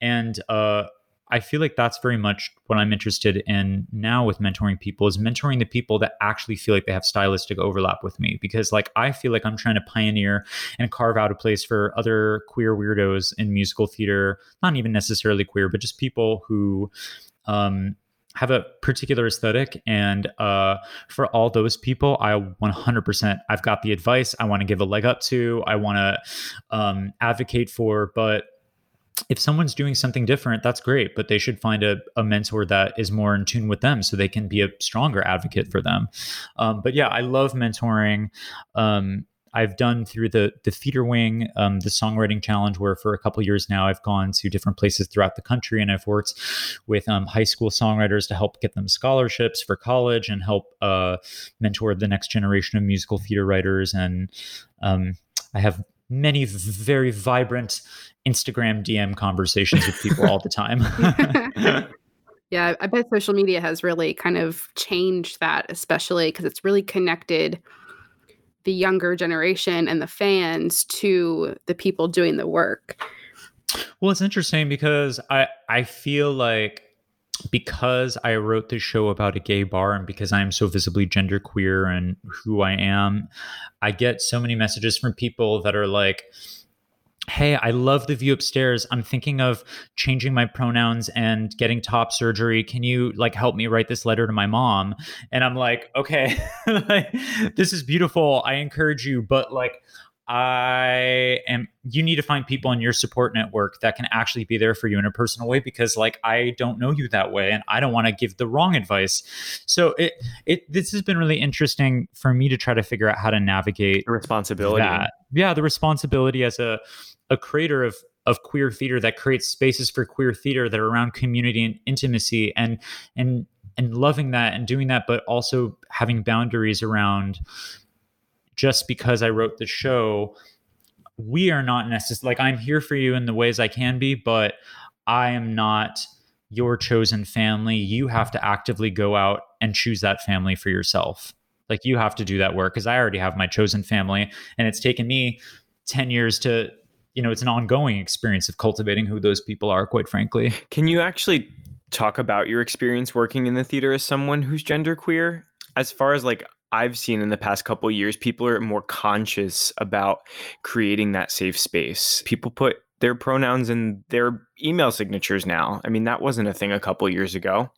And uh, I feel like that's very much what I'm interested in now with mentoring people is mentoring the people that actually feel like they have stylistic overlap with me. Because like I feel like I'm trying to pioneer and carve out a place for other queer weirdos in musical theater, not even necessarily queer, but just people who um, have a particular aesthetic and uh, for all those people i 100% i've got the advice i want to give a leg up to i want to um, advocate for but if someone's doing something different that's great but they should find a, a mentor that is more in tune with them so they can be a stronger advocate for them. Um, but yeah i love mentoring um, I've done through the the theater wing, um, the songwriting challenge, where for a couple years now I've gone to different places throughout the country, and I've worked with um, high school songwriters to help get them scholarships for college and help uh, mentor the next generation of musical theater writers. And um, I have many very vibrant Instagram DM conversations with people all the time. *laughs* *laughs* yeah, I bet social media has really kind of changed that, especially because it's really connected the younger generation and the fans to the people doing the work. Well, it's interesting because I I feel like because I wrote this show about a gay bar and because I'm so visibly genderqueer and who I am, I get so many messages from people that are like, Hey, I love the view upstairs. I'm thinking of changing my pronouns and getting top surgery. Can you like help me write this letter to my mom? And I'm like, okay, *laughs* this is beautiful. I encourage you, but like I am you need to find people in your support network that can actually be there for you in a personal way because like I don't know you that way and I don't want to give the wrong advice. So it it this has been really interesting for me to try to figure out how to navigate the responsibility. That. Yeah, the responsibility as a a creator of of queer theater that creates spaces for queer theater that are around community and intimacy and and and loving that and doing that but also having boundaries around just because I wrote the show, we are not necessarily like I'm here for you in the ways I can be, but I am not your chosen family. You have to actively go out and choose that family for yourself. Like you have to do that work because I already have my chosen family, and it's taken me 10 years to, you know, it's an ongoing experience of cultivating who those people are, quite frankly. Can you actually talk about your experience working in the theater as someone who's genderqueer? As far as like I've seen in the past couple years, people are more conscious about creating that safe space. People put their pronouns in their email signatures now. I mean, that wasn't a thing a couple years ago.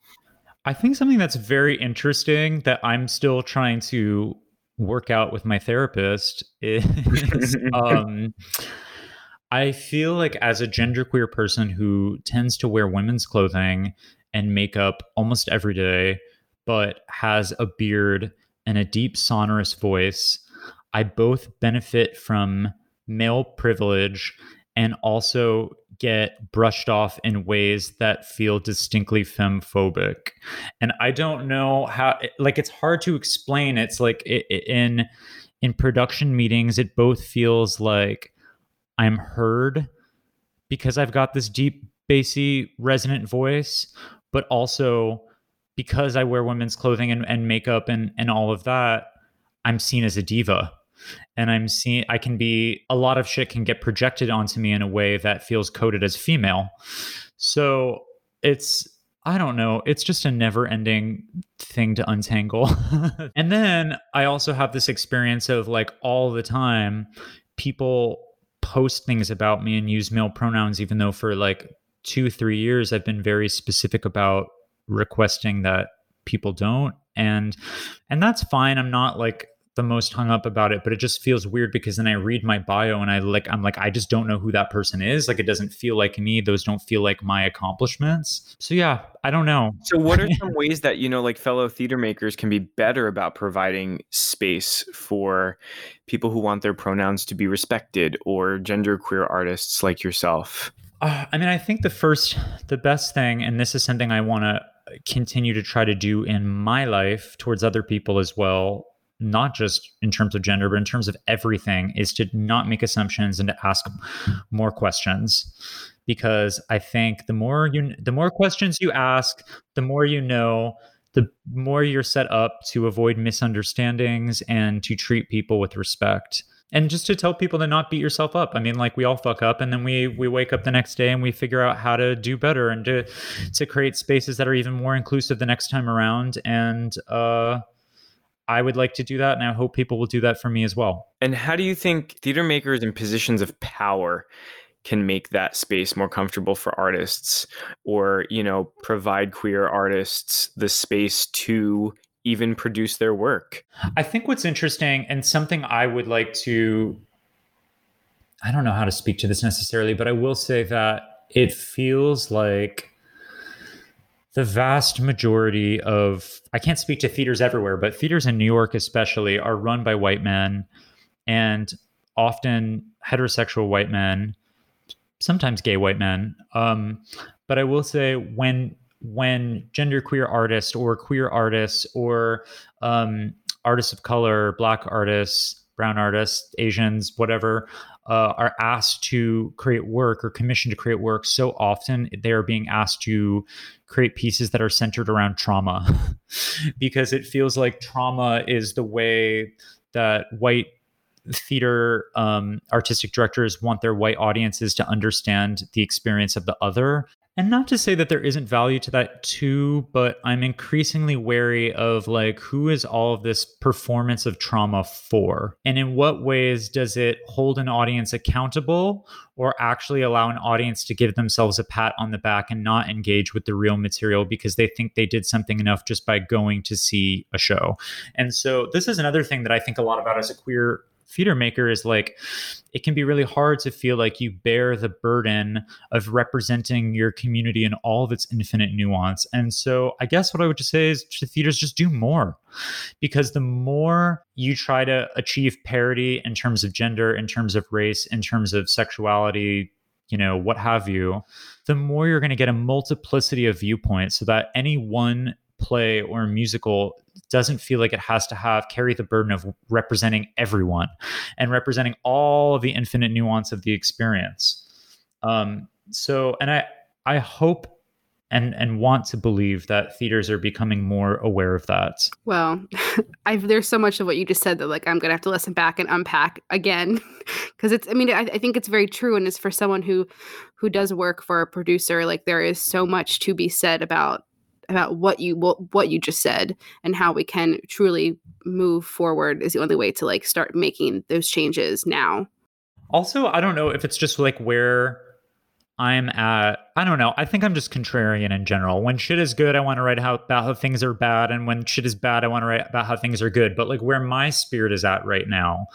I think something that's very interesting that I'm still trying to work out with my therapist is *laughs* um, I feel like as a genderqueer person who tends to wear women's clothing and makeup almost every day, but has a beard and a deep sonorous voice. I both benefit from male privilege and also get brushed off in ways that feel distinctly femmephobic. And I don't know how like it's hard to explain. It's like in in production meetings it both feels like I'm heard because I've got this deep bassy resonant voice, but also because I wear women's clothing and, and makeup and, and all of that, I'm seen as a diva. And I'm seen I can be a lot of shit can get projected onto me in a way that feels coded as female. So it's I don't know. It's just a never ending thing to untangle. *laughs* and then I also have this experience of like all the time people post things about me and use male pronouns, even though for like two, three years I've been very specific about requesting that people don't. And and that's fine. I'm not like the most hung up about it but it just feels weird because then i read my bio and i like i'm like i just don't know who that person is. Like it doesn't feel like me. Those don't feel like my accomplishments. So yeah i don't know. So what are *laughs* some ways that you know like fellow theater makers can be better about providing space for people who want their pronouns to be respected or genderqueer artists like yourself? Uh, i mean i think the first the best thing and this is something i want to continue to try to do in my life towards other people as well not just in terms of gender but in terms of everything is to not make assumptions and to ask more questions. Because i think the more you the more questions you ask the more you know the more you're set up to avoid misunderstandings and to treat people with respect and just to tell people to not beat yourself up. I mean, like we all fuck up, and then we we wake up the next day and we figure out how to do better and to to create spaces that are even more inclusive the next time around. And uh, I would like to do that, and I hope people will do that for me as well. And how do you think theater makers in positions of power? can make that space more comfortable for artists or you know provide queer artists the space to even produce their work. I think what's interesting and something I would like to I don't know how to speak to this necessarily, but I will say that it feels like the vast majority of I can't speak to theaters everywhere, but theaters in New York especially are run by white men and often heterosexual white men, sometimes gay white men. Um, but I will say when when genderqueer artists or queer artists or um, artists of color, black artists, brown artists, Asians, whatever, uh, are asked to create work or commissioned to create work, so often they are being asked to create pieces that are centered around trauma. *laughs* Because it feels like trauma is the way that white theater um, artistic directors want their white audiences to understand the experience of the other and not to say that there isn't value to that too, but I'm increasingly wary of like who is all of this performance of trauma for? And in what ways does it hold an audience accountable or actually allow an audience to give themselves a pat on the back and not engage with the real material because they think they did something enough just by going to see a show? And so this is another thing that I think a lot about as a queer theater maker is like it can be really hard to feel like you bear the burden of representing your community in all of its infinite nuance. And so I guess what I would just say is to theaters just do more. Because the more you try to achieve parity in terms of gender, in terms of race, in terms of sexuality, you know, what have you, the more you're going to get a multiplicity of viewpoints so that any one play or musical doesn't feel like it has to have carry the burden of representing everyone and representing all of the infinite nuance of the experience. Um, so, and I I hope and and want to believe that theaters are becoming more aware of that. Well, *laughs* I've there's so much of what you just said that like I'm gonna have to listen back and unpack again *laughs* because it's I mean I, I think it's very true and it's for someone who who does work for a producer like there is so much to be said about about what you what, you just said and how we can truly move forward is the only way to like start making those changes now. Also i don't know if it's just like where I'm at, I don't know. I think I'm just contrarian in general. When shit is good, I want to write how, about how things are bad. And when shit is bad, I want to write about how things are good. But like where my spirit is at right now,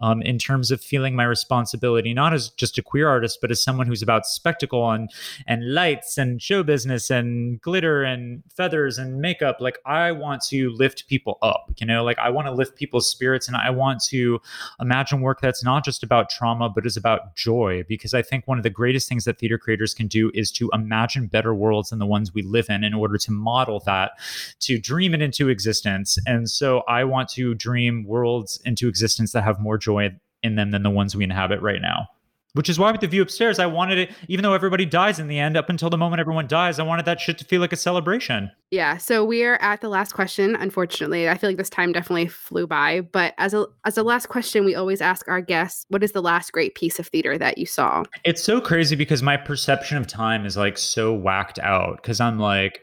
um, in terms of feeling my responsibility, not as just a queer artist, but as someone who's about spectacle and, and lights and show business and glitter and feathers and makeup. Like I want to lift people up, you know, like I want to lift people's spirits and I want to imagine work that's not just about trauma, but is about joy. Because I think one of the greatest things that theater creators can do is to imagine better worlds than the ones we live in in order to model that, to dream it into existence. And so I want to dream worlds into existence that have more joy in them than the ones we inhabit right now which is why with the view upstairs, I wanted it, even though everybody dies in the end, up until the moment everyone dies, I wanted that shit to feel like a celebration. Yeah. So we are at the last question. Unfortunately, I feel like this time definitely flew by. But as a as a last question, we always ask our guests, "What is the last great piece of theater that you saw?" It's so crazy because my perception of time is like so whacked out. Because I'm like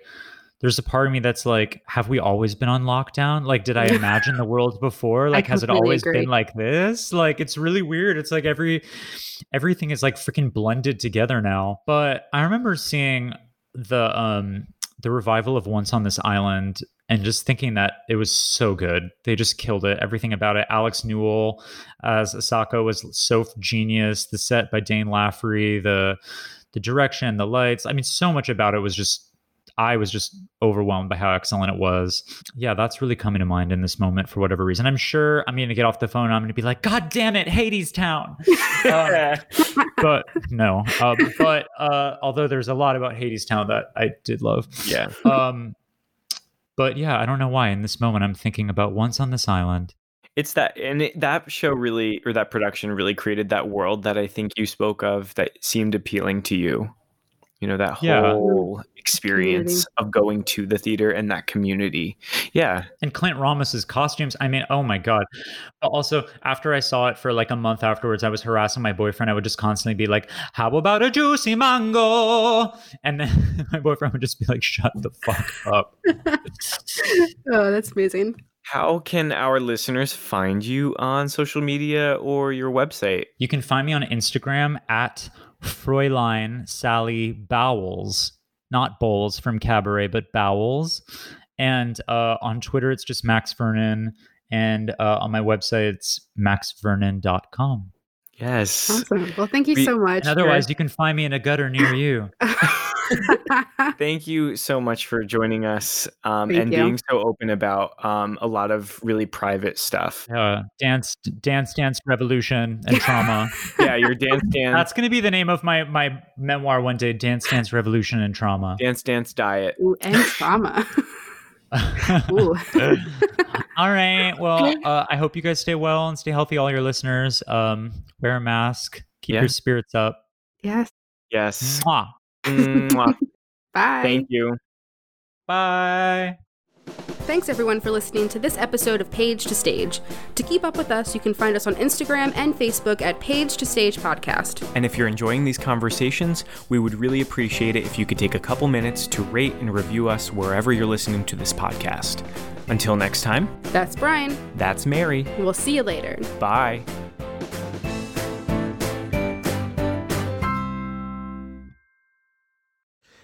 there's a part of me that's like, have we always been on lockdown? Like, did I *laughs* imagine the world before? Like, has it always agree. been like this? Like, it's really weird. It's like every everything is like freaking blended together now. But I remember seeing the um the revival of Once on This Island and just thinking that it was so good. They just killed it. Everything about it. Alex Newell as Asaka was so genius. The set by Dane Laffrey, the the direction, the lights. I mean, so much about it was just I was just overwhelmed by how excellent it was. Yeah, that's really coming to mind in this moment for whatever reason. I'm sure I'm going to get off the phone I'm going to be like, God damn it, Hadestown. *laughs* um, *laughs* but no. Um, but uh, although there's a lot about Hadestown that I did love. Yeah. *laughs* Um, but yeah, I don't know why in this moment I'm thinking about Once on This Island. It's that, and it, that show really, or that production really created that world that I think you spoke of that seemed appealing to you you know that yeah. whole experience community. of going to the theater and that community. Yeah. And clint ramos's costumes i mean oh my god. But also after i saw it for like a month afterwards i was harassing my boyfriend. I would just constantly be like how about a juicy mango? And then *laughs* my boyfriend would just be like shut the fuck up. *laughs* Oh that's amazing. How can our listeners find you on social media or your website? You can find me on instagram at Fräulein Sally Bowles, not Bowles from Cabaret, but Bowles. And uh, on Twitter, it's just Max Vernon. And uh, on my website, it's maxvernon.com. Yes. Awesome. Well, thank you so much. And otherwise, you can find me in a gutter near you. *laughs* *laughs* Thank you so much for joining us um, and you. being so open about um, a lot of really private stuff. Uh, dance, dance, dance, revolution, and trauma. *laughs* Yeah, your dance, dance, That's going to be the name of my my memoir one day. Dance, dance, revolution, and trauma. dance, dance diet. Ooh, and trauma. Ooh. *laughs* all right. Well, uh, I hope you guys stay well and stay healthy. All your listeners, um, wear a mask, keep Yeah. your spirits up. Yes. Yes. Mwah. Mwah. *laughs* Bye. Thank you. Bye. Thanks everyone for listening to this episode of Page to Stage. To keep up with us, you can find us on Instagram and Facebook at Page to Stage Podcast. And if you're enjoying these conversations, we would really appreciate it if you could take a couple minutes to rate and review us wherever you're listening to this podcast. Until next time, That's Brian. that's Mary. We'll see you later. Bye.